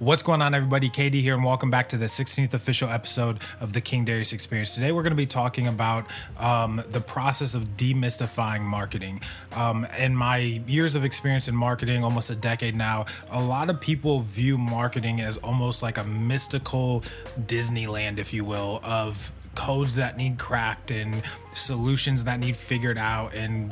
What's going on, everybody? KD here, and welcome back to the 16th official episode of the King Darius Experience. Today, we're going to be talking about um, the process of demystifying marketing. Um, in my years of experience in marketing, almost a decade now, a lot of people view marketing as almost like a mystical Disneyland, if you will, of codes that need cracked and solutions that need figured out and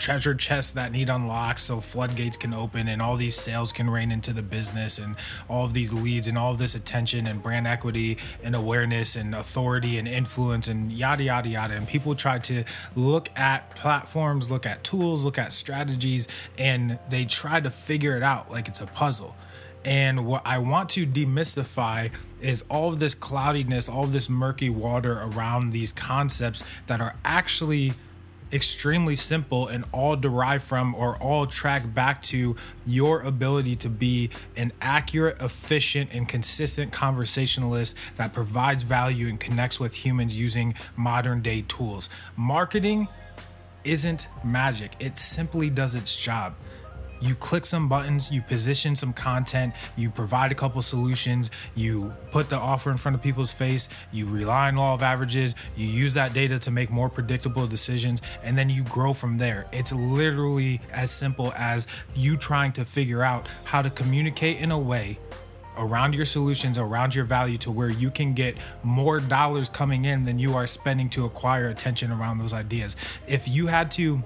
treasure chests that need unlocked so floodgates can open and all these sales can rain into the business and all of these leads and all of this attention and brand equity and awareness and authority and influence and yada yada yada. And people try to look at platforms look at tools look at strategies and they try to figure it out like it's a puzzle. And what I want to demystify is all of this cloudiness, all of this murky water around these concepts that are actually extremely simple and all derive from or all track back to your ability to be an accurate, efficient, and consistent conversationalist that provides value and connects with humans using modern day tools. Marketing isn't magic, it simply does its job you click some buttons, you position some content, you provide a couple solutions, you put the offer in front of people's face, you rely on law of averages, you use that data to make more predictable decisions, and then you grow from there. It's literally as simple as you trying to figure out how to communicate in a way around your solutions, around your value to where you can get more dollars coming in than you are spending to acquire attention around those ideas. If you had to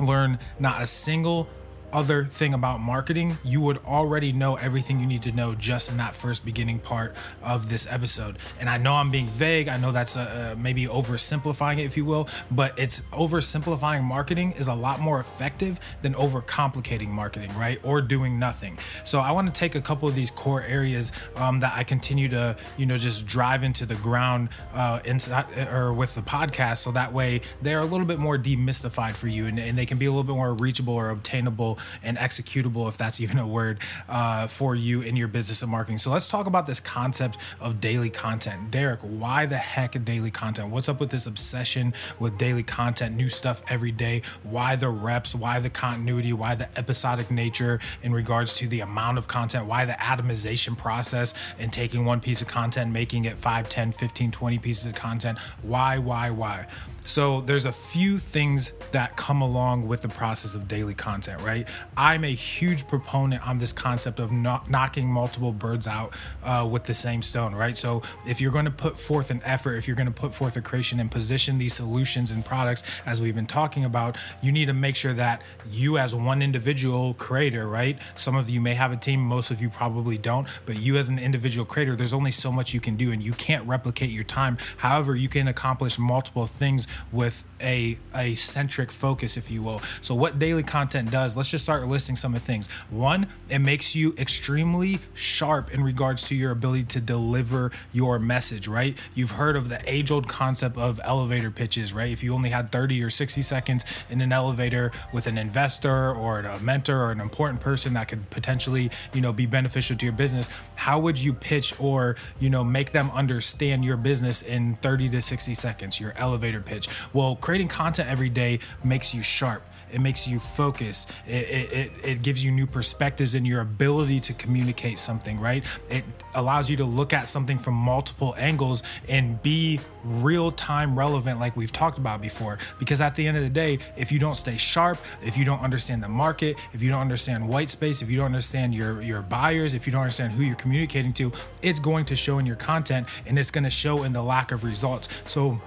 learn not a single other thing about marketing, you would already know everything you need to know just in that first beginning part of this episode. And I know I'm being vague. I know that's uh, uh maybe oversimplifying it, if you will, but it's oversimplifying marketing is a lot more effective than overcomplicating marketing, right? Or doing nothing. So I want to take a couple of these core areas um, that I continue to, you know, just drive into the ground uh, inside or with the podcast, so that way they're a little bit more demystified for you and, and they can be a little bit more reachable or obtainable and executable, if that's even a word, uh, for you in your business and marketing. So let's talk about this concept of daily content. Derek, why the heck daily content? What's up with this obsession with daily content, new stuff every day? Why the reps? Why the continuity? Why the episodic nature in regards to the amount of content? Why the atomization process and taking one piece of content, making it 5, 10, 15, 20 pieces of content? Why, why, why? So there's a few things that come along with the process of daily content, right? I'm a huge proponent on this concept of not knocking multiple birds out uh, with the same stone, right? So if you're going to put forth an effort, if you're going to put forth a creation and position these solutions and products as we've been talking about, you need to make sure that you as one individual creator, right? Some of you may have a team, most of you probably don't, but you as an individual creator, there's only so much you can do and you can't replicate your time. However, you can accomplish multiple things with a a centric focus if you will. So what daily content does let's just start listing some of the things. One it makes you extremely sharp in regards to your ability to deliver your message right? You've heard of the age old concept of elevator pitches right? If you only had 30 or 60 seconds in an elevator with an investor or a mentor or an important person that could potentially you know be beneficial to your business how would you pitch or you know make them understand your business in 30 to 60 seconds your elevator pitch? Well, creating content every day makes you sharp. It makes you focus. It, it, it, gives you new perspectives in your ability to communicate something, right? It allows you to look at something from multiple angles and be real time relevant, like we've talked about before. Because at the end of the day, if you don't stay sharp, if you don't understand the market, if you don't understand white space, if you don't understand your, your buyers, if you don't understand who you're communicating to, it's going to show in your content and it's going to show in the lack of results. So,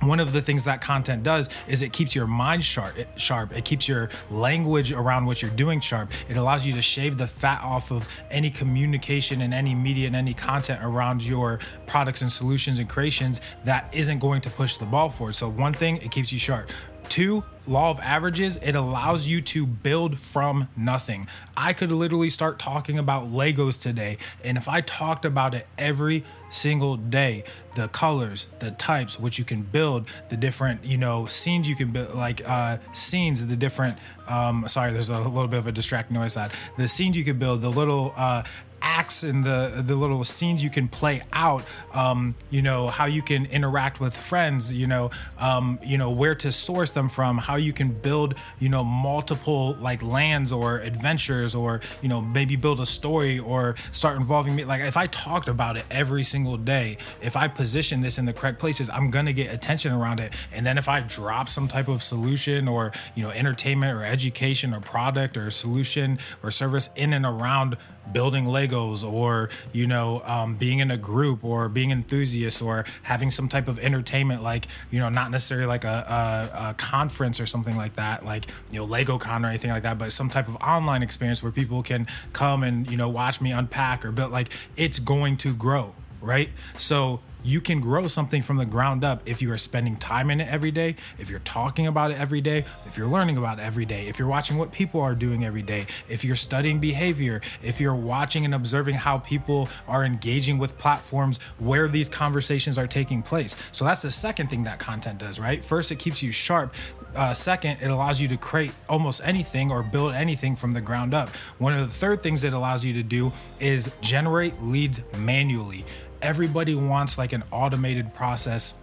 one of the things that content does is it keeps your mind sharp sharp. It keeps your language around what you're doing sharp. It allows you to shave the fat off of any communication and any media and any content around your products and solutions and creations that isn't going to push the ball forward. So one thing it keeps you sharp Two, law of averages, it allows you to build from nothing. I could literally start talking about Legos today, and if I talked about it every single day, the colors, the types, which you can build, the different, you know, scenes you can build, like uh, scenes, the different, um, sorry, there's a little bit of a distracting noise that the scenes you could build, the little, uh, acts and the the little scenes you can play out um, you know how you can interact with friends you know um, you know where to source them from how you can build you know multiple like lands or adventures or you know maybe build a story or start involving me. Like if i talked about it every single day if i position this in the correct places i'm gonna get attention around it. And then if i drop some type of solution or you know entertainment or education or product or solution or service in and around building legos or you know um, being in a group or being enthusiasts or having some type of entertainment like you know not necessarily like a, a, a conference or something like that like you know lego con or anything like that but some type of online experience where people can come and you know watch me unpack or build like it's going to grow right? So you can grow something from the ground up if you are spending time in it every day, if you're talking about it every day, if you're learning about it every day, if you're watching what people are doing every day, if you're studying behavior, if you're watching and observing how people are engaging with platforms where these conversations are taking place. So that's the second thing that content does, right? First, it keeps you sharp. Uh, second, it allows you to create almost anything or build anything from the ground up. One of the third things it allows you to do is generate leads manually everybody wants like an automated process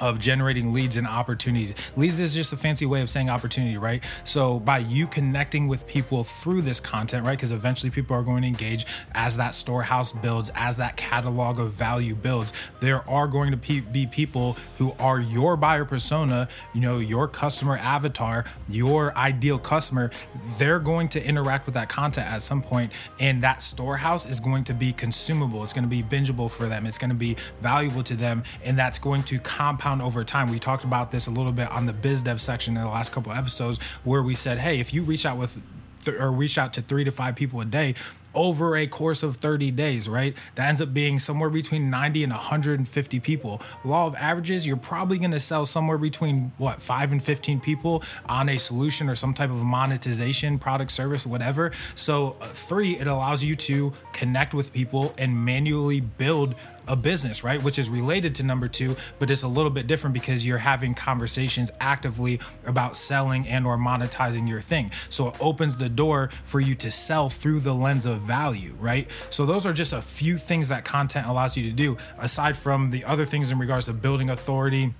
of generating leads and opportunities. Leads is just a fancy way of saying opportunity, right? So by you connecting with people through this content, right? Because eventually people are going to engage as that storehouse builds, as that catalog of value builds. There are going to be people who are your buyer persona, you know, your customer avatar, your ideal customer. They're going to interact with that content at some point, and that storehouse is going to be consumable. It's going to be bingeable for them. It's going to be valuable to them, and that's going to compound compound over time. We talked about this a little bit on the biz dev section in the last couple episodes where we said, hey, if you reach out with th- or reach out to three to five people a day, over a course of 30 days, right? That ends up being somewhere between 90 and 150 people. Law of averages, you're probably going to sell somewhere between what, 5 and 15 people on a solution or some type of monetization, product, service, whatever. So, uh, three, it allows you to connect with people and manually build a business, right? Which is related to number two, but it's a little bit different because you're having conversations actively about selling and or monetizing your thing. So it opens the door for you to sell through the lens of value, right? So those are just a few things that content allows you to do aside from the other things in regards to building authority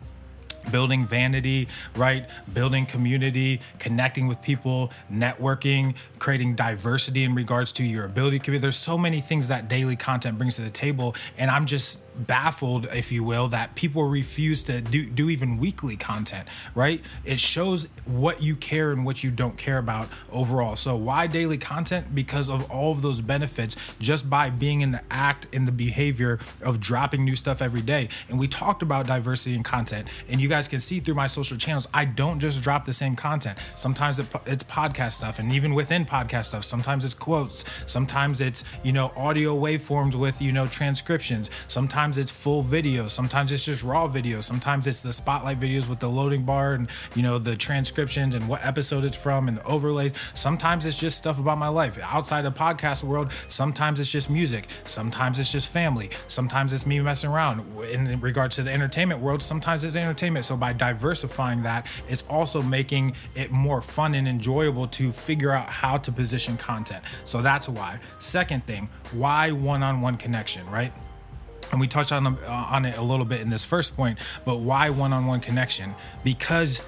building vanity, right? Building community, connecting with people, networking, creating diversity in regards to your ability. There's so many things that daily content brings to the table. And I'm just baffled, if you will, that people refuse to do, do even weekly content, right? It shows what you care and what you don't care about overall. So, why daily content? Because of all of those benefits just by being in the act, in the behavior of dropping new stuff every day. And we talked about diversity in content, and you guys can see through my social channels, I don't just drop the same content. Sometimes it's podcast stuff, and even within podcast stuff, sometimes it's quotes, sometimes it's, you know, audio waveforms with, you know, transcriptions, sometimes sometimes it's full video sometimes it's just raw video sometimes it's the spotlight videos with the loading bar and you know the transcriptions and what episode it's from and the overlays. Sometimes it's just stuff about my life. Outside the podcast world sometimes it's just music. Sometimes it's just family. Sometimes it's me messing around. In regards to the entertainment world sometimes it's entertainment. So by diversifying that it's also making it more fun and enjoyable to figure out how to position content. So that's why. Second thing why one-on-one connection right and we touched on uh, on it a little bit in this first point but why one-on-one connection? Because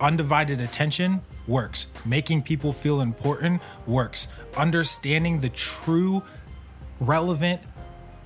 undivided attention works. Making people feel important works. Understanding the true relevant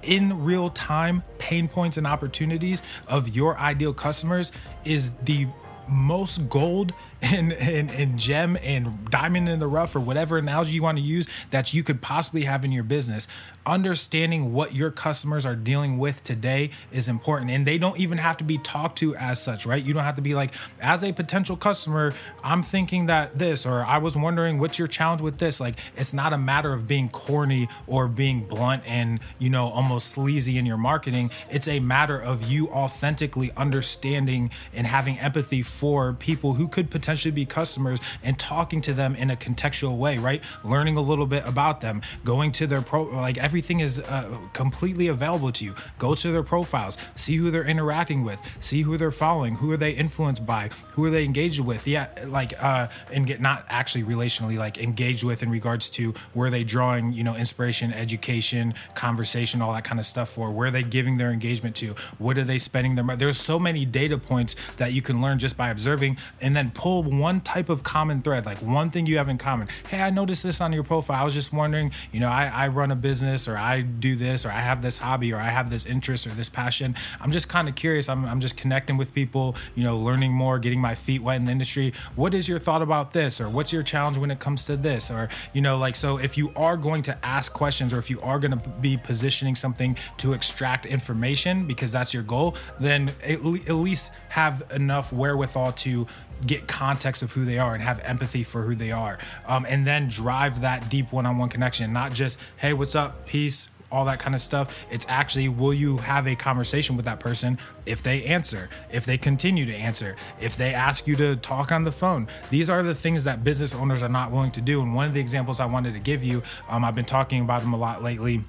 in real time pain points and opportunities of your ideal customers is the most gold and, and, and gem and diamond in the rough or whatever analogy you want to use that you could possibly have in your business. Understanding what your customers are dealing with today is important and they don't even have to be talked to as such right? You don't have to be like as a potential customer i'm thinking that this or i was wondering what's your challenge with this. Like it's not a matter of being corny or being blunt and you know almost sleazy in your marketing. It's a matter of you authentically understanding and having empathy for people who could potentially potentially be customers and talking to them in a contextual way, right? Learning a little bit about them, going to their pro, like everything is uh, completely available to you. Go to their profiles, see who they're interacting with, see who they're following, who are they influenced by, who are they engaged with. Yeah, like uh, and get not actually relationally, like engaged with in regards to where they drawing, you know, inspiration, education, conversation, all that kind of stuff for. Where they giving their engagement to? What are they spending their money? There's so many data points that you can learn just by observing, and then pull one type of common thread, like one thing you have in common. Hey, I noticed this on your profile. I was just wondering, you know, I, I run a business, or I do this, or I have this hobby, or I have this interest, or this passion. I'm just kind of curious. I'm, I'm just connecting with people, you know, learning more, getting my feet wet in the industry. What is your thought about this, or what's your challenge when it comes to this, or you know, like so. If you are going to ask questions, or if you are going to be positioning something to extract information because that's your goal, then at, le- at least have enough wherewithal to get context of who they are and have empathy for who they are. Um, and then drive that deep one-on-one connection not just hey what's up? Peace all that kind of stuff. It's actually will you have a conversation with that person if they answer if they continue to answer if they ask you to talk on the phone? These are the things that business owners are not willing to do. And one of the examples i wanted to give you um, i've been talking about them a lot lately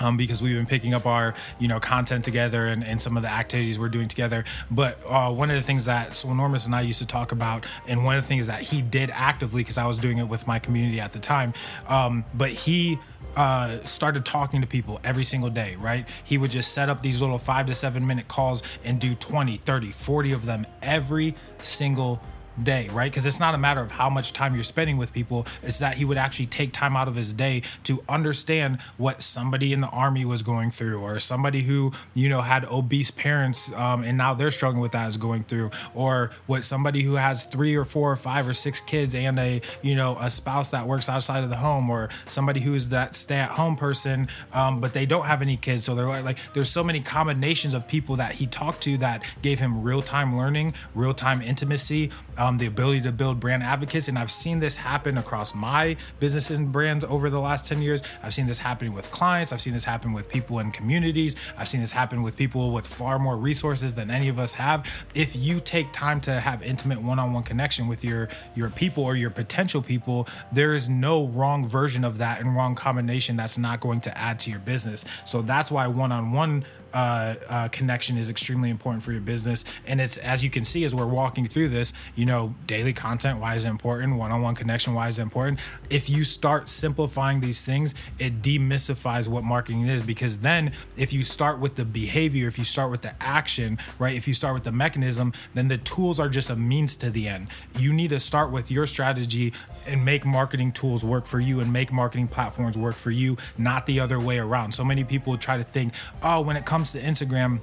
um, because we've been picking up our you know content together and, and some of the activities we're doing together but uh, one of the things that Swonormous and I used to talk about and one of the things that he did actively because I was doing it with my community at the time um, but he uh, started talking to people every single day, right? He would just set up these little five to seven minute calls and do 20, 30, 40 of them every single day, right? Because it's not a matter of how much time you're spending with people, it's that he would actually take time out of his day to understand what somebody in the army was going through, or somebody who, you know, had obese parents um, and now they're struggling with that is going through, or what somebody who has three or four or five or six kids and a, you know, a spouse that works outside of the home, or somebody who's that stay at home person, um, but they don't have any kids. So they're like, like, there's so many combinations of people that he talked to that gave him real time learning, real time intimacy um, Um, the ability to build brand advocates. And I've seen this happen across my businesses and brands over the last 10 years. I've seen this happening with clients. I've seen this happen with people in communities. I've seen this happen with people with far more resources than any of us have. If you take time to have intimate one-on-one connection with your your people or your potential people, there is no wrong version of that and wrong combination that's not going to add to your business. So that's why one-on-one uh, uh, connection is extremely important for your business. And it's as you can see as we're walking through this, you know, daily content, why is it important? One on one connection, why is it important? If you start simplifying these things, it demystifies what marketing is because then if you start with the behavior, if you start with the action, right, if you start with the mechanism, then the tools are just a means to the end. You need to start with your strategy and make marketing tools work for you and make marketing platforms work for you, not the other way around. So many people try to think, oh, when it comes comes to Instagram,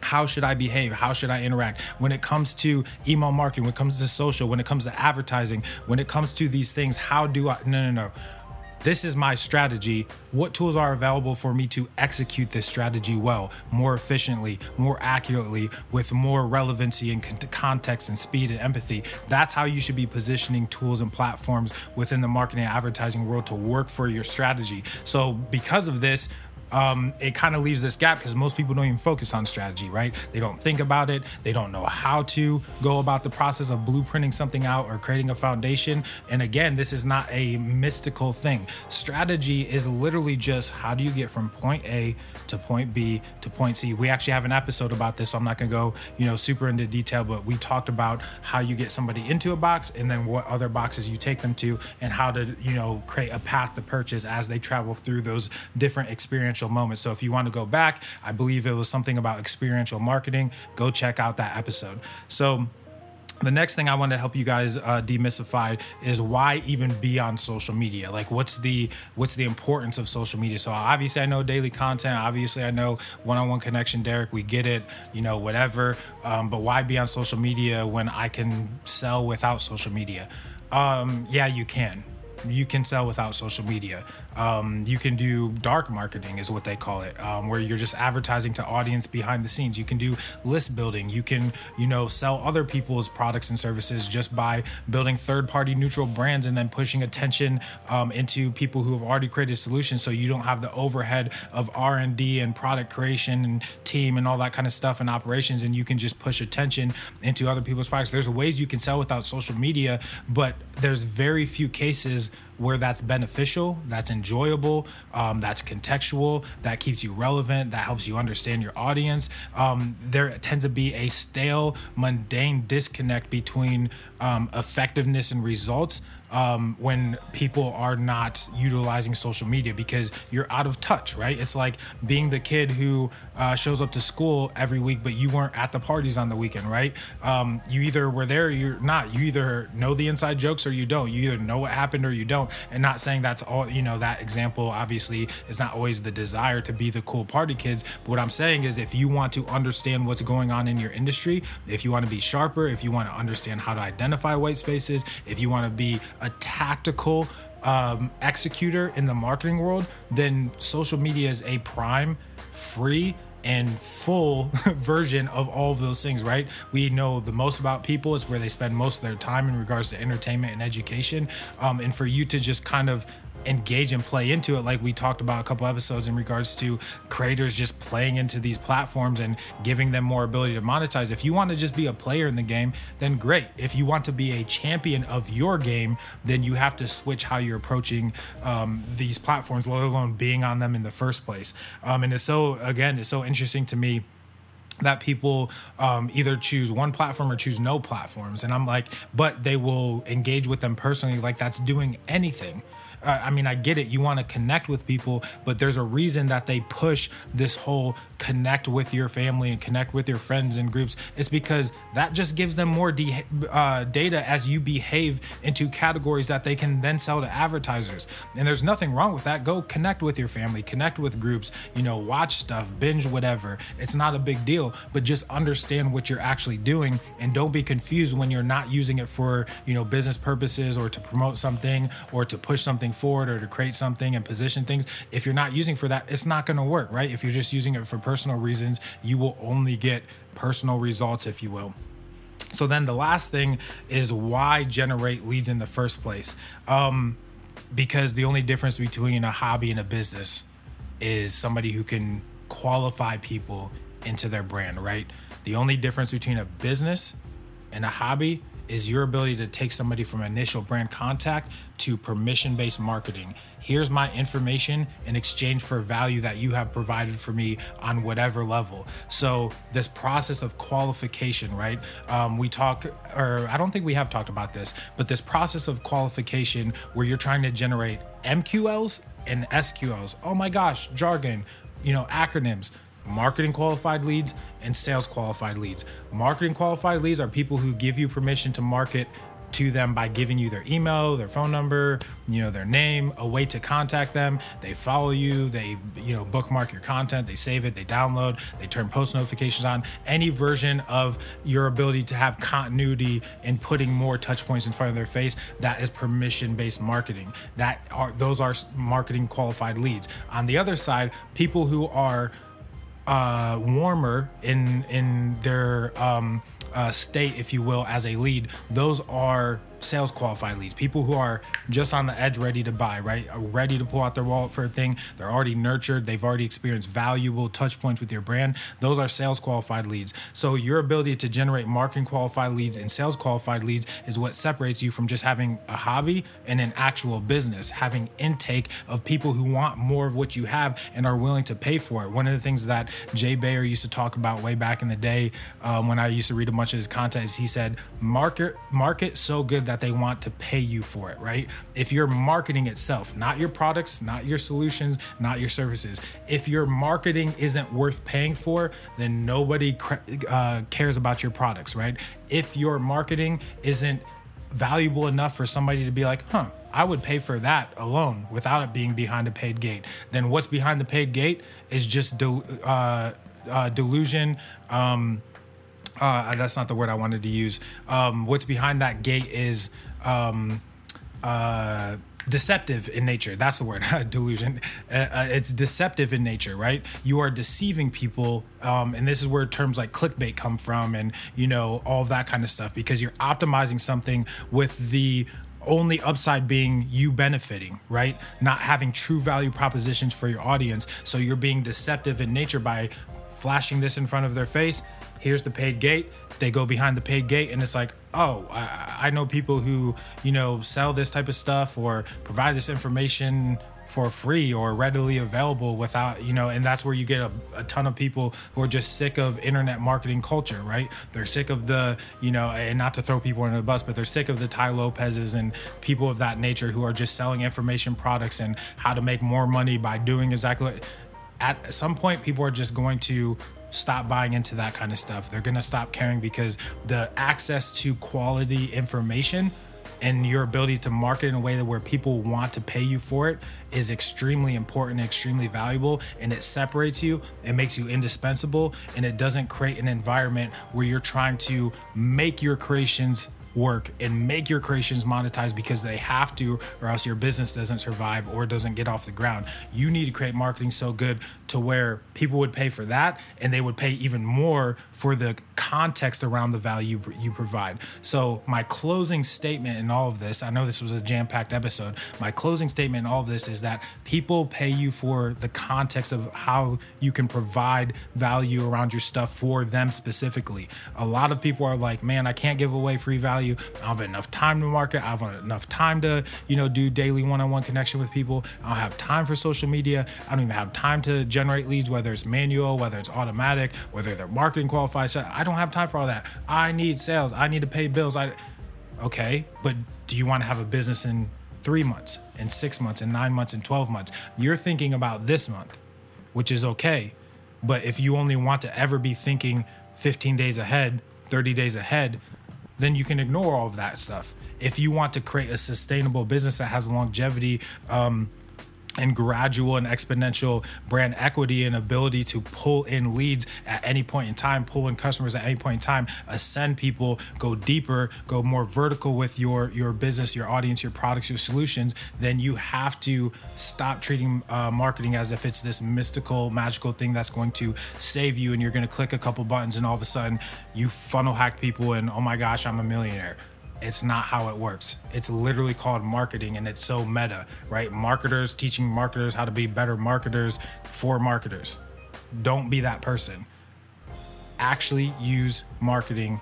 how should I behave? How should I interact? When it comes to email marketing, when it comes to social, when it comes to advertising, when it comes to these things, how do I? No, no, no. This is my strategy. What tools are available for me to execute this strategy well, more efficiently, more accurately, with more relevancy and context and speed and empathy? That's how you should be positioning tools and platforms within the marketing and advertising world to work for your strategy. So, because of this, um, it kind of leaves this gap because most people don't even focus on strategy, right? They don't think about it. They don't know how to go about the process of blueprinting something out or creating a foundation. And again, this is not a mystical thing. Strategy is literally just how do you get from point A to point B to point C. We actually have an episode about this, so I'm not gonna go, you know, super into detail, but we talked about how you get somebody into a box and then what other boxes you take them to and how to, you know, create a path to purchase as they travel through those different experiential moments. So if you want to go back, I believe it was something about experiential marketing. Go check out that episode. So the next thing I want to help you guys uh, demystify is why even be on social media. Like, what's the what's the importance of social media? So obviously, I know daily content. Obviously, I know one-on-one connection. Derek, we get it. You know, whatever. Um, but why be on social media when I can sell without social media? Um, yeah, you can. You can sell without social media. Um, you can do dark marketing, is what they call it, um, where you're just advertising to audience behind the scenes. You can do list building. You can, you know, sell other people's products and services just by building third-party neutral brands and then pushing attention um, into people who have already created solutions, so you don't have the overhead of R&D and product creation and team and all that kind of stuff and operations, and you can just push attention into other people's products. There's ways you can sell without social media, but there's very few cases where that's beneficial, that's enjoyable, um, that's contextual, that keeps you relevant, that helps you understand your audience. Um, there tends to be a stale, mundane disconnect between um, effectiveness and results um, when people are not utilizing social media because you're out of touch, right? It's like being the kid who uh, shows up to school every week, but you weren't at the parties on the weekend, right? Um, you either were there or you're not. You either know the inside jokes or you don't. You either know what happened or you don't. And not saying that's all, you know, that example obviously is not always the desire to be the cool party kids. But what I'm saying is if you want to understand what's going on in your industry, if you want to be sharper, if you want to understand how to identify white spaces, if you want to be a tactical um, executor in the marketing world, then social media is a prime, free, and full version of all of those things, right? We know the most about people is where they spend most of their time in regards to entertainment and education. Um, and for you to just kind of engage and play into it like we talked about a couple episodes in regards to creators just playing into these platforms and giving them more ability to monetize. If you want to just be a player in the game then great. If you want to be a champion of your game then you have to switch how you're approaching um, these platforms let alone being on them in the first place. Um, and it's so again it's so interesting to me that people um, either choose one platform or choose no platforms. And i'm like but they will engage with them personally. Like that's doing anything uh, I mean, I get it. You want to connect with people, but there's a reason that they push this whole connect with your family and connect with your friends and groups. It's because that just gives them more de- uh, data as you behave into categories that they can then sell to advertisers. And there's nothing wrong with that. Go connect with your family, connect with groups, you know, watch stuff, binge whatever. It's not a big deal, but just understand what you're actually doing and don't be confused when you're not using it for, you know, business purposes or to promote something or to push something forward or to create something and position things. If you're not using for that, it's not going to work, right? If you're just using it for personal reasons, you will only get personal results, if you will. So then the last thing is why generate leads in the first place? Um, because the only difference between a hobby and a business is somebody who can qualify people into their brand, right? The only difference between a business and a hobby is your ability to take somebody from initial brand contact to permission based marketing. Here's my information in exchange for value that you have provided for me on whatever level. So, this process of qualification, right? Um, we talk, or I don't think we have talked about this, but this process of qualification where you're trying to generate MQLs and SQLs. Oh my gosh, jargon, you know, acronyms marketing qualified leads and sales qualified leads. Marketing qualified leads are people who give you permission to market to them by giving you their email, their phone number, you know, their name, a way to contact them. They follow you, they, you know, bookmark your content, they save it, they download, they turn post notifications on. Any version of your ability to have continuity in putting more touch points in front of their face, that is permission based marketing. That are those are marketing qualified leads. On the other side, people who are uh, warmer in in their um, uh, state, if you will, as a lead, those are sales qualified leads. People who are just on the edge, ready to buy, right? Are ready to pull out their wallet for a thing. They're already nurtured. They've already experienced valuable touch points with your brand. Those are sales qualified leads. So your ability to generate marketing qualified leads and sales qualified leads is what separates you from just having a hobby and an actual business, having intake of people who want more of what you have and are willing to pay for it. One of the things that Jay Baer used to talk about way back in the day um, when I used to read a bunch of his content is he said, market market so good that they want to pay you for it, right? If you're marketing itself, not your products, not your solutions, not your services, if your marketing isn't worth paying for, then nobody uh, cares about your products, right? If your marketing isn't valuable enough for somebody to be like, huh, I would pay for that alone without it being behind a paid gate. Then what's behind the paid gate is just del- uh, uh, delusion. Um, uh, that's not the word I wanted to use. Um, what's behind that gate is um, uh, deceptive in nature. That's the word, delusion. Uh, uh, it's deceptive in nature, right? You are deceiving people, um, and this is where terms like clickbait come from, and you know all that kind of stuff, because you're optimizing something with the only upside being you benefiting, right? Not having true value propositions for your audience. So you're being deceptive in nature by flashing this in front of their face. Here's the paid gate. They go behind the paid gate, and it's like, oh, I, I know people who, you know, sell this type of stuff or provide this information for free or readily available without you know and that's where you get a, a, ton of people who are just sick of internet marketing culture right they're sick of the you know and not to throw people under the bus but they're sick of the Tai Lopez's and people of that nature who are just selling information products and how to make more money by doing exactly what at some point people are just going to stop buying into that kind of stuff. They're going to stop caring because the access to quality information and your ability to market in a way that where people want to pay you for it is extremely important extremely valuable and it separates you it makes you indispensable and it doesn't create an environment where you're trying to make your creations work and make your creations monetized because they have to or else your business doesn't survive or doesn't get off the ground. You need to create marketing so good to where people would pay for that and they would pay even more for the context around the value you provide. So my closing statement in all of this i know this was a jam-packed episode. My closing statement in all of this is that people pay you for the context of how you can provide value around your stuff for them specifically. A lot of people are like man i can't give away free value value. I don't have enough time to market. I have enough time to, you know, do daily one-on-one connection with people. I don't have time for social media. I don't even have time to generate leads, whether it's manual, whether it's automatic, whether they're marketing qualified. So I don't have time for all that. I need sales. I need to pay bills. I okay, but do you want to have a business in three months, in six months, in nine months, in 12 months? You're thinking about this month, which is okay. But if you only want to ever be thinking 15 days ahead, 30 days ahead, then you can ignore all of that stuff. If you want to create a sustainable business that has longevity, um, and gradual and exponential brand equity and ability to pull in leads at any point in time, pull in customers at any point in time, ascend people, go deeper, go more vertical with your your business, your audience, your products, your solutions, then you have to stop treating uh, marketing as if it's this mystical, magical thing that's going to save you and you're going to click a couple buttons and all of a sudden you funnel hack people and oh my gosh, I'm a millionaire it's not how it works. It's literally called marketing and it's so meta, right? Marketers teaching marketers how to be better marketers for marketers. Don't be that person. Actually use marketing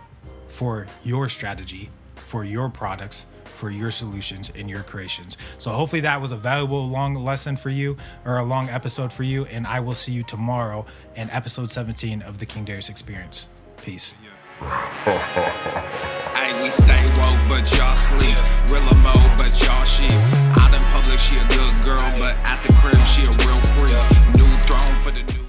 for your strategy, for your products, for your solutions and your creations. So hopefully that was a valuable long lesson for you or a long episode for you and I will see you tomorrow in episode 17 of the King Darius experience. Peace. We stay woke, but y'all sleep. Real emo, but y'all sheep. Out in public, she a good girl, but at the crib, she a real freak. New throne for the new.